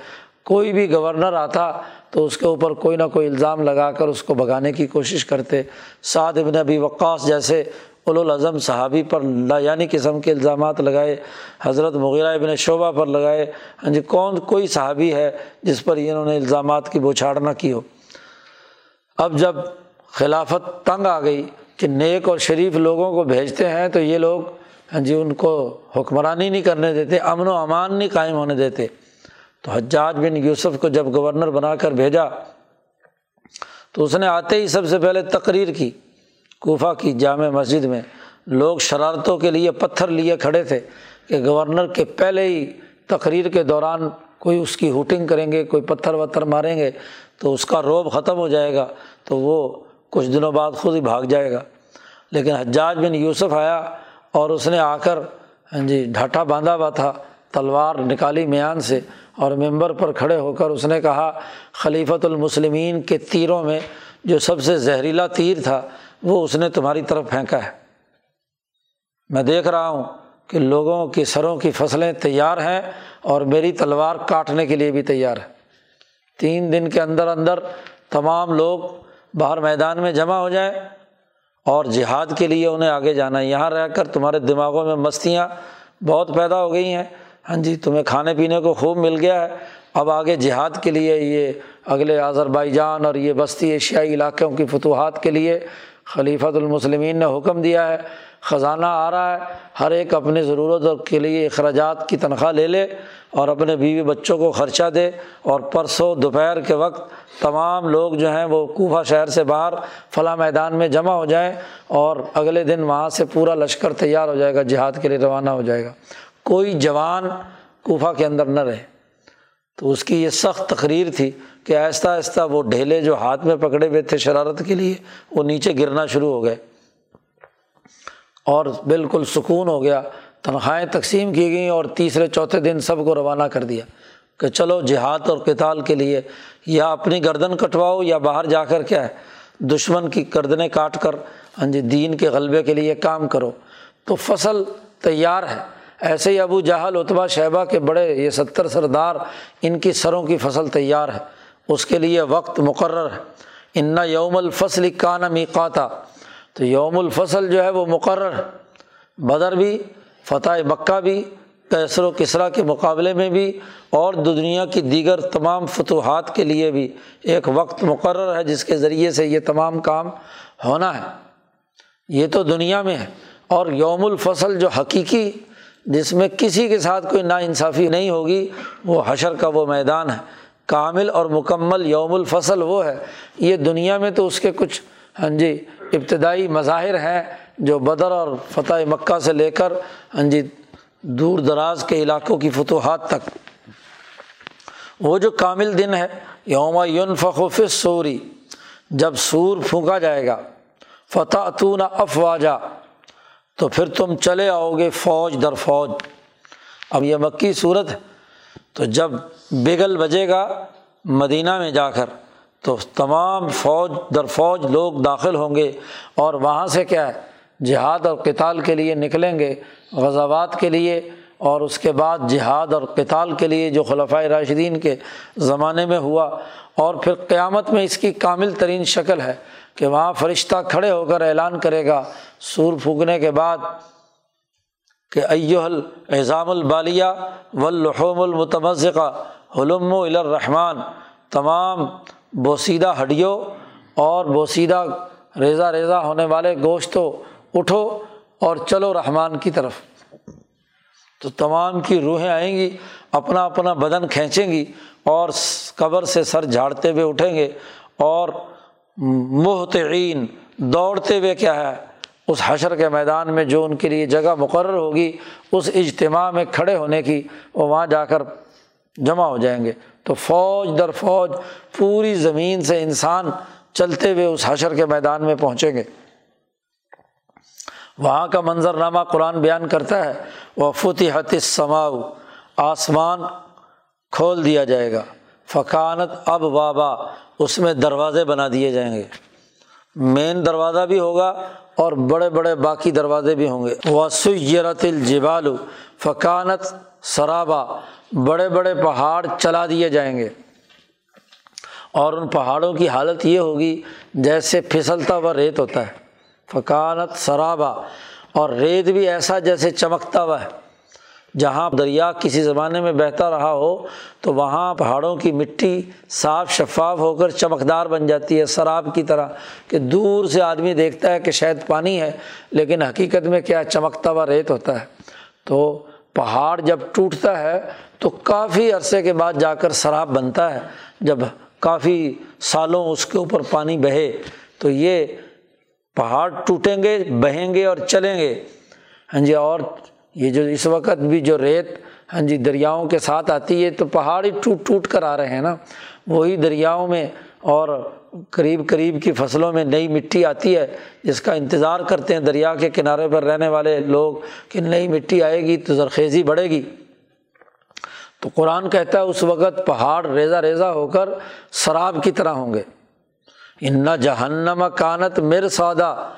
Speaker 1: کوئی بھی گورنر آتا تو اس کے اوپر کوئی نہ کوئی الزام لگا کر اس کو بگانے کی کوشش کرتے۔ سعد ابن ابی وقاص جیسے الاظم صحابی پر یعنی قسم کے الزامات لگائے، حضرت مغیرہ ابن شعبہ پر لگائے۔ ہاں جی کون کوئی صحابی ہے جس پر انہوں نے الزامات کی بوچھاڑ نہ کی ہو؟ اب جب خلافت تنگ آ گئی کہ نیک اور شریف لوگوں کو بھیجتے ہیں تو یہ لوگ ہاں جی ان کو حکمرانی نہیں کرنے دیتے، امن و امان نہیں قائم ہونے دیتے۔ تو حجاج بن یوسف کو جب گورنر بنا کر بھیجا تو اس نے آتے ہی سب سے پہلے تقریر کی، کوفہ کی جامع مسجد میں۔ لوگ شرارتوں کے لیے پتھر لیے کھڑے تھے کہ گورنر کے پہلے ہی تقریر کے دوران کوئی اس کی ہوٹنگ کریں گے، کوئی پتھر وتھر ماریں گے تو اس کا روب ختم ہو جائے گا، تو وہ کچھ دنوں بعد خود ہی بھاگ جائے گا۔ لیکن حجاج بن یوسف آیا اور اس نے آ کر ہاں جی ڈھاٹا باندھا ہوا تھا۔ تلوار نکالی میان سے اور ممبر پر کھڑے ہو کر اس نے کہا، خلیفۃ المسلمین کے تیروں میں جو سب سے زہریلا تیر تھا، وہ اس نے تمہاری طرف پھینکا ہے۔ میں دیکھ رہا ہوں کہ لوگوں کی سروں کی فصلیں تیار ہیں اور میری تلوار کاٹنے کے لیے بھی تیار ہے۔ تین دن کے اندر اندر تمام لوگ باہر میدان میں جمع ہو جائیں اور جہاد کے لیے انہیں آگے جانا ہے۔ یہاں رہ کر تمہارے دماغوں میں مستیاں بہت پیدا ہو گئی ہیں۔ ہاں جی تمہیں کھانے پینے کو خوب مل گیا ہے۔ اب آگے جہاد کے لیے، یہ اگلے آذر بائی جان اور یہ بستی ایشیائی علاقوں کی فتوحات کے لیے خلیفۃ المسلمین نے حکم دیا ہے۔ خزانہ آ رہا ہے، ہر ایک اپنی ضرورت کے لیے اخراجات کی تنخواہ لے لے اور اپنے بیوی بچوں کو خرچہ دے۔ اور پرسوں دوپہر کے وقت تمام لوگ جو ہیں، وہ کوفہ شہر سے باہر فلاں میدان میں جمع ہو جائیں اور اگلے دن وہاں سے پورا لشکر تیار ہو جائے گا، جہاد کے لیے روانہ ہو جائے گا۔ کوئی جوان کوفہ کے اندر نہ رہے۔ تو اس کی یہ سخت تقریر تھی کہ آہستہ آہستہ وہ ڈھیلے جو ہاتھ میں پکڑے ہوئے تھے شرارت کے لیے، وہ نیچے گرنا شروع ہو گئے اور بالکل سکون ہو گیا۔ تنخواہیں تقسیم کی گئیں اور تیسرے چوتھے دن سب کو روانہ کر دیا کہ چلو جہاد اور کتال کے لیے یا اپنی گردن کٹواؤ یا باہر جا کر کیا ہے، دشمن کی گردنیں کاٹ کر ہاں جی دین کے غلبے کے لیے کام کرو۔ تو فصل تیار ہے۔ ایسے ہی ابو جہل اتبا شہبہ کے بڑے یہ ستر سردار ان کی سروں کی فصل تیار ہے۔ اس کے لیے وقت مقرر ہے۔ انا یوم الفصل کانا میقاتا۔ تو یوم الفصل جو ہے وہ مقرر ہے۔ بدر بھی، فتح مکہ بھی کیسر و کسرا کے مقابلے میں بھی، اور دنیا کی دیگر تمام فتوحات کے لیے بھی ایک وقت مقرر ہے، جس کے ذریعے سے یہ تمام کام ہونا ہے۔ یہ تو دنیا میں ہے۔ اور یوم الفصل جو حقیقی جس میں کسی کے ساتھ کوئی نا انصافی نہیں ہوگی، وہ حشر کا وہ میدان ہے۔ کامل اور مکمل یوم الفصل وہ ہے۔ یہ دنیا میں تو اس کے کچھ ہاں جی ابتدائی مظاہر ہیں جو بدر اور فتح مکہ سے لے کر ہاں جی دور دراز کے علاقوں کی فتوحات تک۔ وہ جو کامل دن ہے، یوم یون فخوف سوری جب سور پھونکا جائے گا۔ فتح تون افواجا تو پھر تم چلے آؤ گے فوج در فوج۔ اب یہ مکی صورت ہے۔ تو جب بگل بجے گا مدینہ میں جا کر، تو تمام فوج در فوج لوگ داخل ہوں گے۔ اور وہاں سے کیا ہے؟ جہاد اور کتال کے لیے نکلیں گے، غزوات کے لیے۔ اور اس کے بعد جہاد اور کتال کے لیے جو خلفۂ راشدین کے زمانے میں ہوا اور پھر قیامت میں اس کی کامل ترین شکل ہے کہ وہاں فرشتہ کھڑے ہو کر اعلان کرے گا۔ سور پھونکنے کے بعد کہ ایہل اعظام البالیہ ولحوم المتمزقہ حلم الرحمٰن۔ تمام بوسیدہ ہڈیوں اور بوسیدہ ریزہ ریزہ ہونے والے گوشتوں اٹھو اور چلو رحمان کی طرف۔ تو تمام کی روحیں آئیں گی، اپنا اپنا بدن کھینچیں گی اور قبر سے سر جھاڑتے ہوئے اٹھیں گے اور محتعین دوڑتے ہوئے کیا ہے، اس حشر کے میدان میں جو ان کے لیے جگہ مقرر ہوگی، اس اجتماع میں کھڑے ہونے کی، وہ وہاں جا کر جمع ہو جائیں گے۔ تو فوج در فوج پوری زمین سے انسان چلتے ہوئے اس حشر کے میدان میں پہنچیں گے۔ وہاں کا منظرنامہ قرآن بیان کرتا ہے وہ فتحت سماؤ آسمان کھول دیا جائے گا۔ فقانت اب بابا اس میں دروازے بنا دیے جائیں گے۔ مین دروازہ بھی ہوگا اور بڑے بڑے باقی دروازے بھی ہوں گے۔ وسیرت الجبال فقانت سرابا، بڑے بڑے پہاڑ چلا دیے جائیں گے۔ اور ان پہاڑوں کی حالت یہ ہوگی جیسے پھسلتا ہوا ریت ہوتا ہے۔ فقانت سرابا، اور ریت بھی ایسا جیسے چمکتا ہوا ہے۔ جہاں دریا کسی زمانے میں بہتا رہا ہو، تو وہاں پہاڑوں کی مٹی صاف شفاف ہو کر چمکدار بن جاتی ہے۔ شراب کی طرح کہ دور سے آدمی دیکھتا ہے کہ شاید پانی ہے، لیکن حقیقت میں کیا چمکتا ہوا ریت ہوتا ہے۔ تو پہاڑ جب ٹوٹتا ہے، تو کافی عرصے کے بعد جا کر شراب بنتا ہے۔ جب کافی سالوں اس کے اوپر پانی بہے، تو یہ پہاڑ ٹوٹیں گے، بہیں گے اور چلیں گے۔ ہاں جی اور یہ جو اس وقت بھی جو ریت ہاں جی دریاؤں کے ساتھ آتی ہے، تو پہاڑ ہی ٹوٹ ٹوٹ کر آ رہے ہیں نا۔ وہی دریاؤں میں اور قریب قریب کی فصلوں میں نئی مٹی آتی ہے، جس کا انتظار کرتے ہیں دریا کے کنارے پر رہنے والے لوگ کہ نئی مٹی آئے گی تو زرخیزی بڑھے گی۔ تو قرآن کہتا ہے اس وقت پہاڑ ریزا ریزا ہو کر شراب کی طرح ہوں گے۔ ان جہنم کانت مر سادہ۔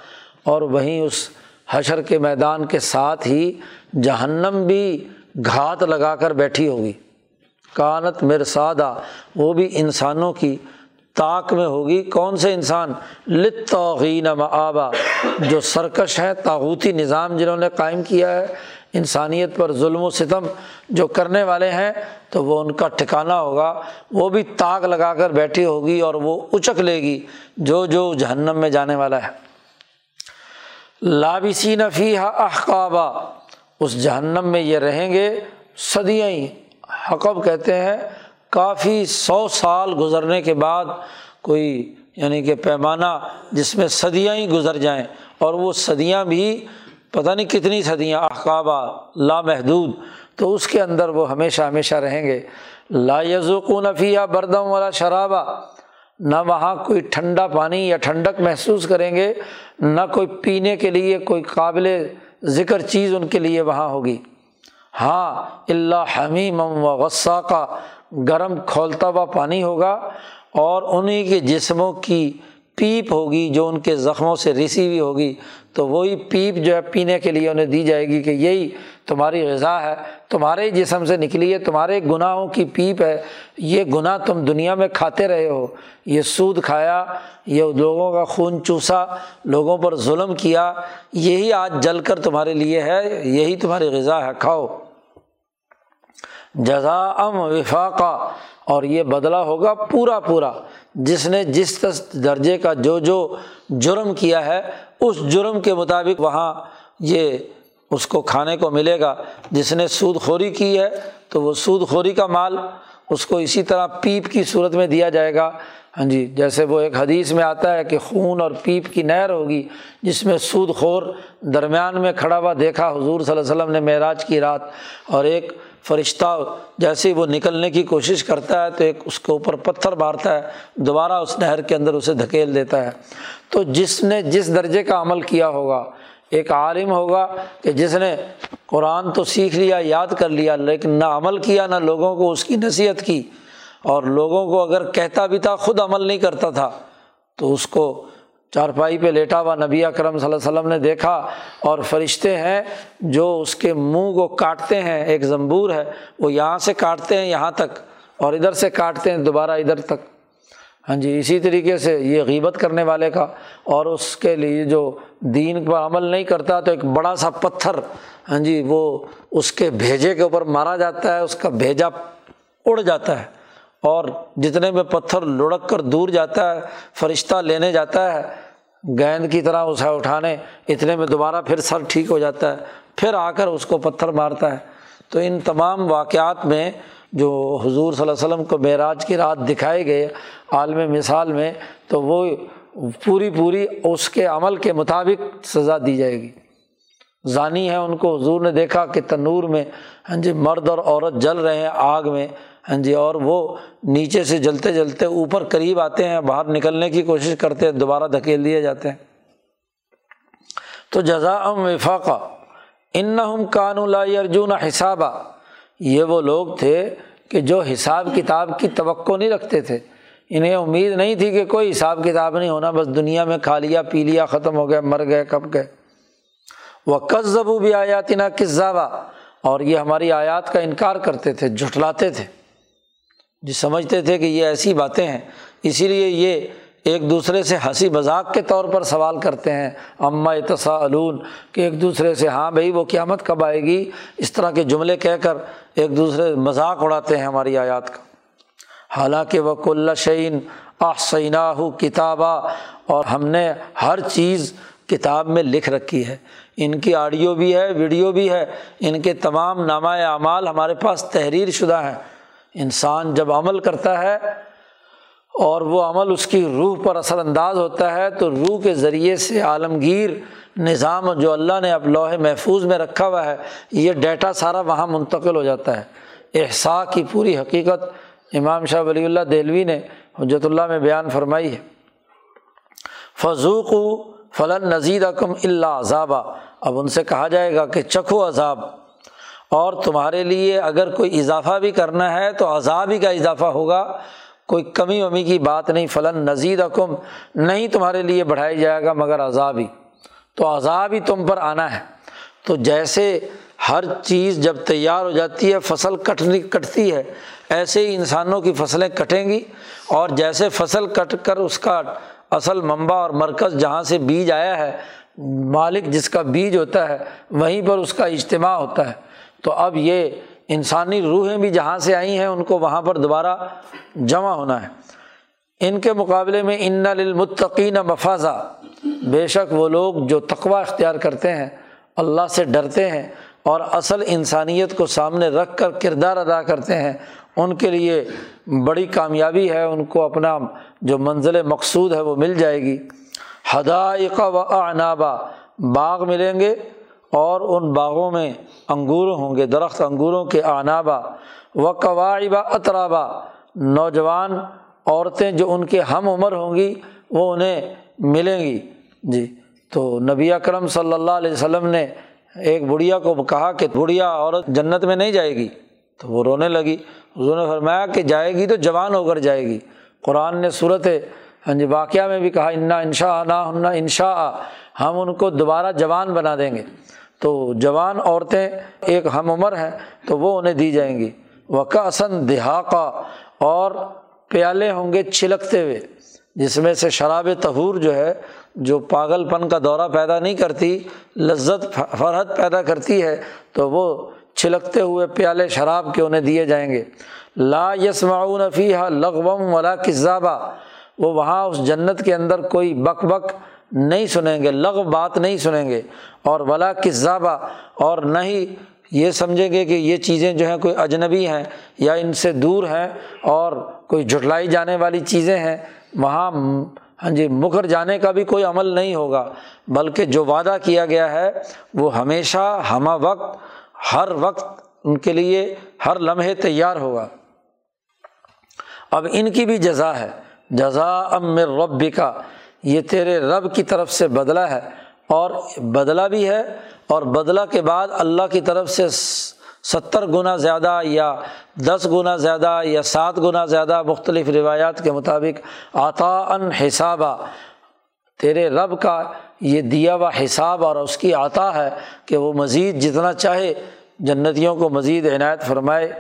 Speaker 1: اور وہیں اس حشر کے میدان کے ساتھ ہی جہنم بھی گھات لگا کر بیٹھی ہوگی۔ کانت مر سادہ، وہ بھی انسانوں کی طاق میں ہوگی۔ کون سے انسان؟ لطوغین آبا جو سرکش ہیں تاغوتی نظام جنہوں نے قائم کیا ہے، انسانیت پر ظلم و ستم جو کرنے والے ہیں، تو وہ ان کا ٹھکانا ہوگا۔ وہ بھی طاق لگا کر بیٹھی ہوگی اور وہ اچک لے گی۔ جو جو جہنم میں جانے والا ہے۔ لابسی نفی احقابہ اس جہنم میں یہ رہیں گے۔ صدیاں ہی حقب کہتے ہیں۔ کافی سو سال گزرنے کے بعد کوئی یعنی کہ پیمانہ جس میں صدیاں ہی گزر جائیں اور وہ صدیاں بھی پتہ نہیں کتنی صدیاں، احقابہ، لامحدود، تو اس کے اندر وہ ہمیشہ ہمیشہ رہیں گے۔ لا یزوق نفیہ بردم والا شرابہ نہ وہاں کوئی ٹھنڈا پانی یا ٹھنڈک محسوس کریں گے، نہ کوئی پینے کے لیے کوئی قابل ذکر چیز ان کے لیے وہاں ہوگی۔ ہاں اللہ حمیم و غصہ کا گرم کھولتا ہوا پانی ہوگا اور انہیں کے جسموں کی پیپ ہوگی جو ان کے زخموں سے رسی ہوئی ہوگی، تو وہی پیپ جو ہے پینے کے لیے انہیں دی جائے گی کہ یہی تمہاری غذا ہے، تمہارے جسم سے نکلی ہے، تمہارے گناہوں کی پیپ ہے، یہ گناہ تم دنیا میں کھاتے رہے ہو۔ یہ سود کھایا، یہ لوگوں کا خون چوسا، لوگوں پر ظلم کیا، یہی آج جل کر تمہارے لیے ہے، یہی تمہاری غذا ہے، کھاؤ۔ جزا ام وفاقہ اور یہ بدلا ہوگا پورا پورا۔ جس نے جس درجے کا جو جو جرم کیا ہے، اس جرم کے مطابق وہاں یہ اس کو کھانے کو ملے گا۔ جس نے سود خوری کی ہے، تو وہ سود خوری کا مال اس کو اسی طرح پیپ کی صورت میں دیا جائے گا۔ ہاں جی جیسے وہ ایک حدیث میں آتا ہے کہ خون اور پیپ کی نہر ہوگی، جس میں سود خور درمیان میں کھڑا ہوا دیکھا، حضور صلی اللہ علیہ وسلم نے معراج کی رات، اور ایک فرشتہ جیسے ہی وہ نکلنے کی کوشش کرتا ہے تو ایک اس کے اوپر پتھر مارتا ہے، دوبارہ اس نہر کے اندر اسے دھکیل دیتا ہے۔ تو جس نے جس درجے کا عمل کیا ہوگا، ایک عالم ہوگا کہ جس نے قرآن تو سیکھ لیا، یاد کر لیا، لیکن نہ عمل کیا، نہ لوگوں کو اس کی نصیحت کی۔ اور لوگوں کو اگر کہتا بھی تھا، خود عمل نہیں کرتا تھا، تو اس کو چارپائی پہ لیٹا ہوا نبی اکرم صلی اللہ علیہ وسلم نے دیکھا اور فرشتے ہیں جو اس کے منہ کو کاٹتے ہیں، ایک زمبور ہے، وہ یہاں سے کاٹتے ہیں یہاں تک اور ادھر سے کاٹتے ہیں دوبارہ ادھر تک۔ ہاں جی اسی طریقے سے یہ غیبت کرنے والے کا اور اس کے لیے جو دین پر عمل نہیں کرتا تو ایک بڑا سا پتھر ہاں جی وہ اس کے بھیجے کے اوپر مارا جاتا ہے، اس کا بھیجا اڑ جاتا ہے۔ اور جتنے میں پتھر لڑک کر دور جاتا ہے، فرشتہ لینے جاتا ہے، گیند کی طرح اسے اٹھانے، اتنے میں دوبارہ پھر سر ٹھیک ہو جاتا ہے، پھر آ کر اس کو پتھر مارتا ہے۔ تو ان تمام واقعات میں جو حضور صلی اللہ علیہ وسلم کو معراج کی رات دکھائے گئے عالم مثال میں، تو وہ پوری پوری اس کے عمل کے مطابق سزا دی جائے گی۔ ضانی ہے ان کو، حضور نے دیکھا کہ تنور میں ہاں جی مرد اور عورت جل رہے ہیں آگ میں۔ ہاں جی اور وہ نیچے سے جلتے جلتے اوپر قریب آتے ہیں، باہر نکلنے کی کوشش کرتے ہیں، دوبارہ دھکیل دیے جاتے ہیں۔ تو جزا ام وفاقہ ان کان ارجن حسابہ یہ وہ لوگ تھے کہ جو حساب کتاب کی توقع نہیں رکھتے تھے۔ انہیں امید نہیں تھی کہ کوئی حساب کتاب نہیں ہونا، بس دنیا میں کھا لیا، پی لیا، ختم ہو گیا، مر گئے، کب گئے۔ وہ کس بھی آیاتی نہ اور یہ ہماری آیات کا انکار کرتے تھے، جھٹلاتے تھے۔ جو سمجھتے تھے کہ یہ ایسی باتیں ہیں۔ اسی لیے یہ ایک دوسرے سے ہنسی مذاق کے طور پر سوال کرتے ہیں۔ اماں اتسا علون کہ ایک دوسرے سے ہاں بھائی، وہ قیامت کب آئے گی؟ اس طرح کے جملے کہہ کر ایک دوسرے مذاق اڑاتے ہیں ہماری آیات کا۔ حالانکہ وہ کل شعین آسینہ کتابہ اور ہم نے ہر چیز کتاب میں لکھ رکھی ہے۔ ان کی آڈیو بھی ہے، ویڈیو بھی ہے۔ ان کے تمام نامہ اعمال ہمارے پاس تحریر شدہ ہیں۔ انسان جب عمل کرتا ہے اور وہ عمل اس کی روح پر اثر انداز ہوتا ہے، تو روح کے ذریعے سے عالمگیر نظام جو اللہ نے اب لوہے محفوظ میں رکھا ہوا ہے، یہ ڈیٹا سارا وہاں منتقل ہو جاتا ہے۔ احسا کی پوری حقیقت امام شاہ ولی اللہ دہلوی نے حجرت اللہ میں بیان فرمائی ہے۔ فضوق فلاں نذیر اکم اللہ عذابہ اب ان سے کہا جائے گا کہ چکھو عذاب۔ اور تمہارے لیے اگر کوئی اضافہ بھی کرنا ہے تو عذابی کا اضافہ ہوگا۔ کوئی کمی ومی کی بات نہیں فلاں نزید حکم نہیں تمہارے لیے بڑھائی جائے گا مگر عذاب ہی۔ تو عذاب ہی تم پر آنا ہے۔ تو جیسے ہر چیز جب تیار ہو جاتی ہے، فصل کٹنی، کٹتی ہے، ایسے ہی انسانوں کی فصلیں کٹیں گی۔ اور جیسے فصل کٹ کر اس کا اصل منبع اور مرکز جہاں سے بیج آیا ہے، مالک جس کا بیج ہوتا ہے، وہیں پر اس کا اجتماع ہوتا ہے۔ تو اب یہ انسانی روحیں بھی جہاں سے آئی ہیں، ان کو وہاں پر دوبارہ جمع ہونا ہے۔ ان کے مقابلے میں ان للمتقین مفاذہ بے شک وہ لوگ جو تقوا اختیار کرتے ہیں، اللہ سے ڈرتے ہیں اور اصل انسانیت کو سامنے رکھ کر کردار ادا کرتے ہیں، ان کے لیے بڑی کامیابی ہے، ان کو اپنا جو منزل مقصود ہے وہ مل جائے گی۔ حدائق و انابا باغ ملیں گے اور ان باغوں میں انگور ہوں گے، درخت انگوروں کے آنابا و قواعبہ اطرابا۔ نوجوان عورتیں جو ان کے ہم عمر ہوں گی، وہ انہیں ملیں گی۔ جی تو نبی اکرم صلی اللہ علیہ وسلم نے ایک بڑھیا کو کہا کہ بڑھیا عورت جنت میں نہیں جائے گی۔ تو وہ رونے لگی۔ حضور نے فرمایا کہ جائے گی تو جوان ہو کر جائے گی۔ قرآن نے صورت ہاں جی واقعہ میں بھی کہا، انا انشا نہ ہننا انشا ہم ان کو دوبارہ جوان بنا دیں گے۔ تو جوان عورتیں ایک ہم عمر ہیں تو وہ انہیں دی جائیں گی۔ وقاسن دہاقہ اور پیالے ہوں گے چھلکتے ہوئے، جس میں سے شراب تہور جو ہے، جو پاگل پن کا دورہ پیدا نہیں کرتی، لذت فرحت پیدا کرتی ہے، تو وہ چھلکتے ہوئے پیالے شراب کے انہیں دیے جائیں گے۔ لا یسمعون فیحہ لغوم ولا کذابہ وہ وہاں اس جنت کے اندر کوئی بک بک نہیں سنیں گے لغ بات نہیں سنیں گے اور ولا کذابہ اور نہ ہی یہ سمجھیں گے کہ یہ چیزیں جو ہیں کوئی اجنبی ہیں یا ان سے دور ہیں اور کوئی جھٹلائی جانے والی چیزیں ہیں، وہاں ہاں جی مکر جانے کا بھی کوئی عمل نہیں ہوگا۔ بلکہ جو وعدہ کیا گیا ہے، وہ ہمیشہ ہمہ وقت، ہر وقت ان کے لیے ہر لمحے تیار ہوگا۔ اب ان کی بھی جزا ہے۔ جزا ام رب کا یہ تیرے رب کی طرف سے بدلا ہے اور بدلا بھی ہے اور بدلا کے بعد اللہ کی طرف سے ستر گنا زیادہ یا دس گنا زیادہ یا سات گنا زیادہ مختلف روایات کے مطابق عطا ان حسابہ تیرے رب کا یہ دیا ہوا حساب اور اس کی عطا ہے کہ وہ مزید جتنا چاہے جنتیوں کو مزید عنایت فرمائے۔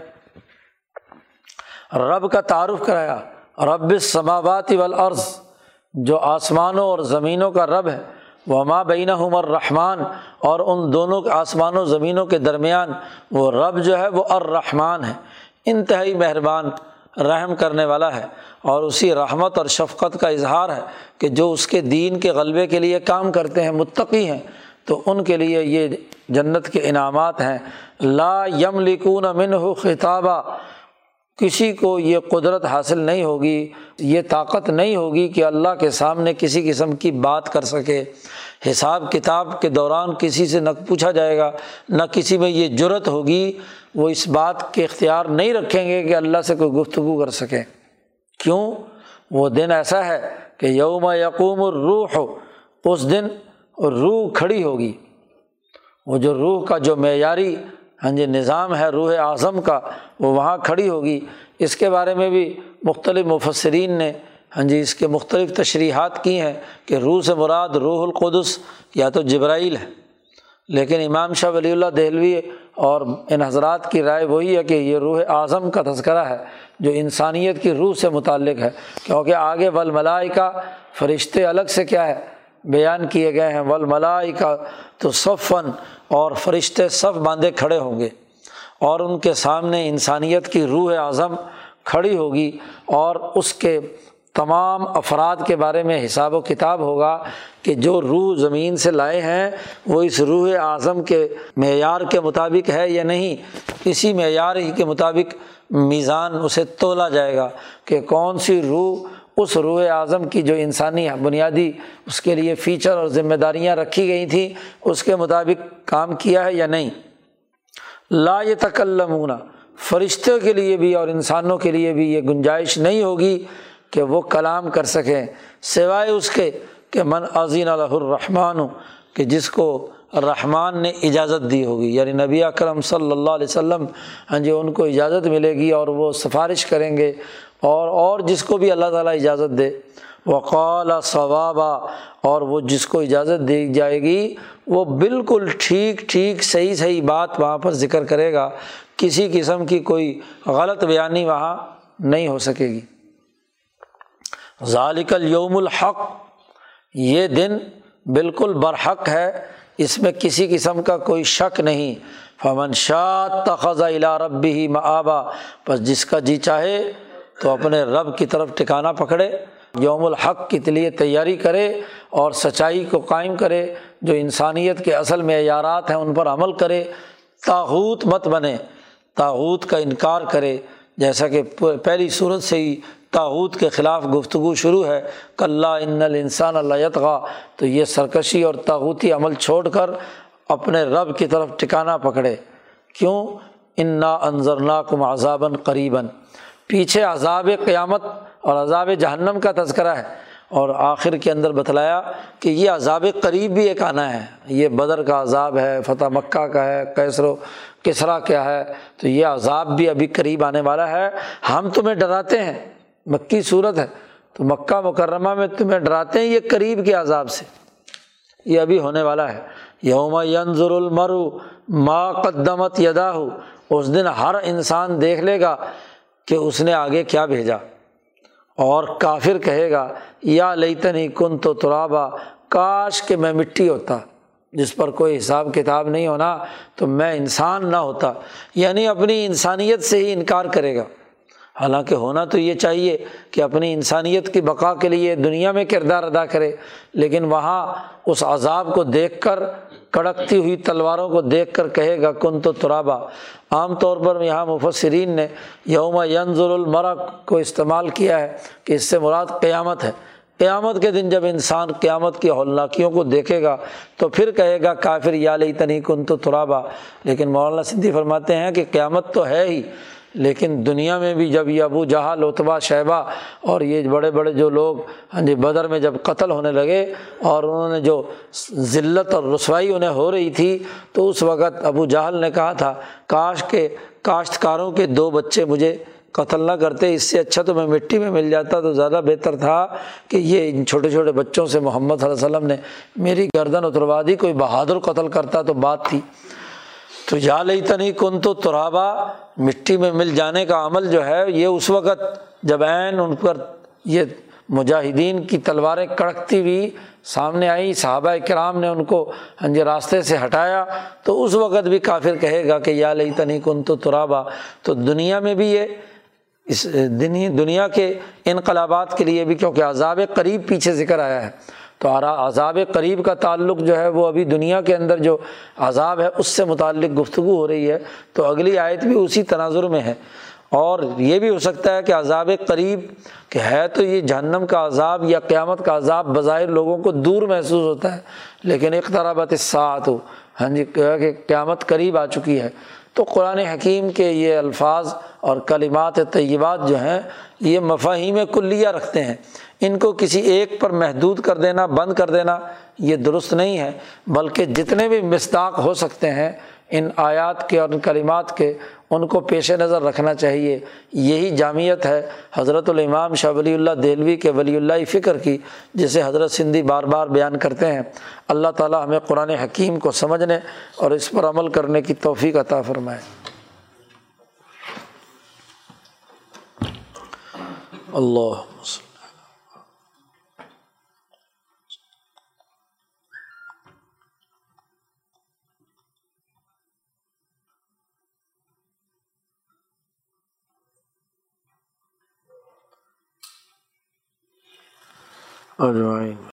Speaker 1: رب کا تعارف کرایا۔ رب سماواتی والارض۔ جو آسمانوں اور زمینوں کا رب ہے وہ ماں بین عمر رحمان اور ان دونوں آسمان و زمینوں کے درمیان وہ رب جو ہے، وہ الرحمٰن ہے۔ انتہائی مہربان، رحم کرنے والا ہے۔ اور اسی رحمت اور شفقت کا اظہار ہے کہ جو اس کے دین کے غلبے کے لیے کام کرتے ہیں، متقی ہیں، تو ان کے لیے یہ جنت کے انعامات ہیں۔ لا یم لکون امن خطابہ کسی کو یہ قدرت حاصل نہیں ہوگی، یہ طاقت نہیں ہوگی کہ اللہ کے سامنے کسی قسم کی بات کر سکے۔ حساب کتاب کے دوران کسی سے نہ پوچھا جائے گا، نہ کسی میں یہ جرت ہوگی، وہ اس بات کے اختیار نہیں رکھیں گے کہ اللہ سے کوئی گفتگو کر سکیں کیوں؟ وہ دن ایسا ہے کہ یوم یقوم الروح، اس دن روح کھڑی ہوگی۔ وہ جو روح کا جو معیاری ہاں جی نظام ہے روح اعظم کا، وہ وہاں کھڑی ہوگی۔ اس کے بارے میں بھی مختلف مفسرین نے ہاں جی اس کے مختلف تشریحات کی ہیں کہ روح سے مراد روح القدس یا تو جبرائیل ہے۔ لیکن امام شاہ ولی اللہ دہلوی اور ان حضرات کی رائے وہی ہے کہ یہ روح اعظم کا تذکرہ ہے، جو انسانیت کی روح سے متعلق ہے۔ کیونکہ آگے ول ملائی کا فرشتے الگ سے کیا ہے؟ بیان کیے گئے ہیں ول ملائی کا تو صفن اور فرشتے صف باندھے کھڑے ہوں گے اور ان کے سامنے انسانیت کی روح اعظم کھڑی ہوگی اور اس کے تمام افراد کے بارے میں حساب و کتاب ہوگا کہ جو روح زمین سے لائے ہیں، وہ اس روح اعظم کے معیار کے مطابق ہے یا نہیں؟ اسی معیار ہی کے مطابق میزان اسے تولا جائے گا کہ کون سی روح اس روح اعظم کی جو انسانی بنیادی اس کے لیے فیچر اور ذمہ داریاں رکھی گئی تھیں، اس کے مطابق کام کیا ہے یا نہیں؟ لا یہ تکلمونہ فرشتوں کے لیے بھی اور انسانوں کے لیے بھی یہ گنجائش نہیں ہوگی کہ وہ کلام کر سکیں، سوائے اس کے کہ من عظین الرحمٰن ہوں کہ جس کو رحمان نے اجازت دی ہوگی یعنی نبی اکرم صلی اللہ علیہ وسلم ہاں جی ان کو اجازت ملے گی اور وہ سفارش کریں گے۔ اور اور جس کو بھی اللہ تعالیٰ اجازت دے۔ وقال ثوابہ اور وہ جس کو اجازت دی جائے گی، وہ بالکل ٹھیک ٹھیک، صحیح صحیح بات وہاں پر ذکر کرے گا۔ کسی قسم کی کوئی غلط بیانی وہاں نہیں ہو سکے گی۔ ذالک یوم الحق، یہ دن بالکل برحق ہے۔ اس میں کسی قسم کا کوئی شک نہیں۔ فمن شاہ تخذ الا رب ہی معبا بس جس کا جی چاہے تو اپنے رب کی طرف ٹکانا پکڑے، یوم الحق کے لیے تیاری کرے اور سچائی کو قائم کرے، جو انسانیت کے اصل معیارات ہیں ان پر عمل کرے۔ تاحوت مت بنے تاحوت کا انکار کرے۔ جیسا کہ پہلی صورت سے ہی تاحود کے خلاف گفتگو شروع ہے کلّہ ان الانسان اللہ تو یہ سرکشی اور تاحوتی عمل چھوڑ کر اپنے رب کی طرف ٹکانا پکڑے۔ کیوں؟ انا انضر کم عذابً قریباً۔ پیچھے عذاب قیامت اور عذاب جہنم کا تذکرہ ہے اور آخر کے اندر بتلایا کہ یہ عذاب قریب بھی ایک آنا ہے۔ یہ بدر کا عذاب ہے، فتح مکہ کا ہے کیسر و کسرا کیا ہے۔ تو یہ عذاب بھی ابھی قریب آنے والا ہے۔ ہم تمہیں ڈراتے ہیں۔ مکی صورت ہے۔ تو مکہ مکرمہ میں تمہیں ڈراتے ہیں یہ قریب کے عذاب سے۔ یہ ابھی ہونے والا ہے۔ یوم ینظر المرو ما قدمت یدا ہو اس دن ہر انسان دیکھ لے گا کہ اس نے آگے کیا بھیجا؟ اور کافر کہے گا، یا لیتنی کن تو ترابا، کاش کہ میں مٹی ہوتا، جس پر کوئی حساب کتاب نہیں ہونا تو میں انسان نہ ہوتا یعنی اپنی انسانیت سے ہی انکار کرے گا۔ حالانکہ ہونا تو یہ چاہیے کہ اپنی انسانیت کی بقا کے لیے دنیا میں کردار ادا کرے، لیکن وہاں اس عذاب کو دیکھ کر کڑکتی ہوئی تلواروں کو دیکھ کر کہے گا کن تو ترابا. عام طور پر یہاں مفسرین نے یوم ینظر المرق کو استعمال کیا ہے کہ اس سے مراد قیامت ہے۔ قیامت کے دن جب انسان قیامت کی ہولناکیوں کو دیکھے گا تو پھر کہے گا، کافر، یا لئی تنی کن تو ترابا. لیکن مولانا سندھی فرماتے ہیں کہ قیامت تو ہے ہی۔ لیکن دنیا میں بھی جب یہ ابو جہاں لوتبا شیبہ اور یہ بڑے بڑے جو لوگ ہاں جی بدر میں جب قتل ہونے لگے اور انہوں نے جو ذلت اور رسوائی انہیں ہو رہی تھی، تو اس وقت ابو جہل نے کہا تھا، کاش کے کاشتکاروں کے دو بچے مجھے قتل نہ کرتے، اس سے اچھا تو میں مٹی میں مل جاتا، تو زیادہ بہتر تھا کہ یہ ان چھوٹے چھوٹے بچوں سے محمد صلی اللہ علیہ وسلم نے، میری گردن اتروا دی کوئی بہادر قتل کرتا تو بات تھی۔ تو یا لئی تنی کن تو ترابا، مٹی میں مل جانے کا عمل جو ہے، یہ اس وقت جب عین ان پر یہ مجاہدین کی تلواریں کڑکتی ہوئی سامنے آئی صحابہ کرام نے ان کو ہاں جی راستے سے ہٹایا، تو اس وقت بھی کافر کہے گا کہ یا لئی تنی کن تو ترابا۔ تو دنیا میں بھی یہ، اس دنیا کے انقلابات کے لیے بھی، کیونکہ عذاب قریب پیچھے ذکر آیا ہے۔ تو عذاب قریب کا تعلق جو ہے وہ ابھی دنیا کے اندر جو عذاب ہے اس سے متعلق گفتگو ہو رہی ہے، تو اگلی آیت بھی اسی تناظر میں ہے۔ اور یہ بھی ہو سکتا ہے کہ عذاب قریب، کہ ہے تو یہ جہنم کا عذاب یا قیامت کا عذاب بظاہر لوگوں کو دور محسوس ہوتا ہے، لیکن ایک طرح ساتھ ہو ہاں جی کہ قیامت قریب آ چکی ہے۔ تو قرآن حکیم کے یہ الفاظ اور کلمات طیبات جو ہیں، یہ مفاہیم کلیہ رکھتے ہیں۔ ان کو کسی ایک پر محدود کر دینا، بند کر دینا، یہ درست نہیں ہے۔ بلکہ جتنے بھی مستاق ہو سکتے ہیں ان آیات کے اور ان کلمات کے، ان کو پیش نظر رکھنا چاہیے۔ یہی جامعت ہے حضرت الامام شاہ ولی اللہ دہلوی کے ولی اللہ فکر کی، جسے حضرت سندھی بار بار بیان کرتے ہیں۔ اللہ تعالیٰ ہمیں قرآن حکیم کو سمجھنے اور اس پر عمل کرنے کی توفیق عطا فرمائے۔ اللہ اجوائن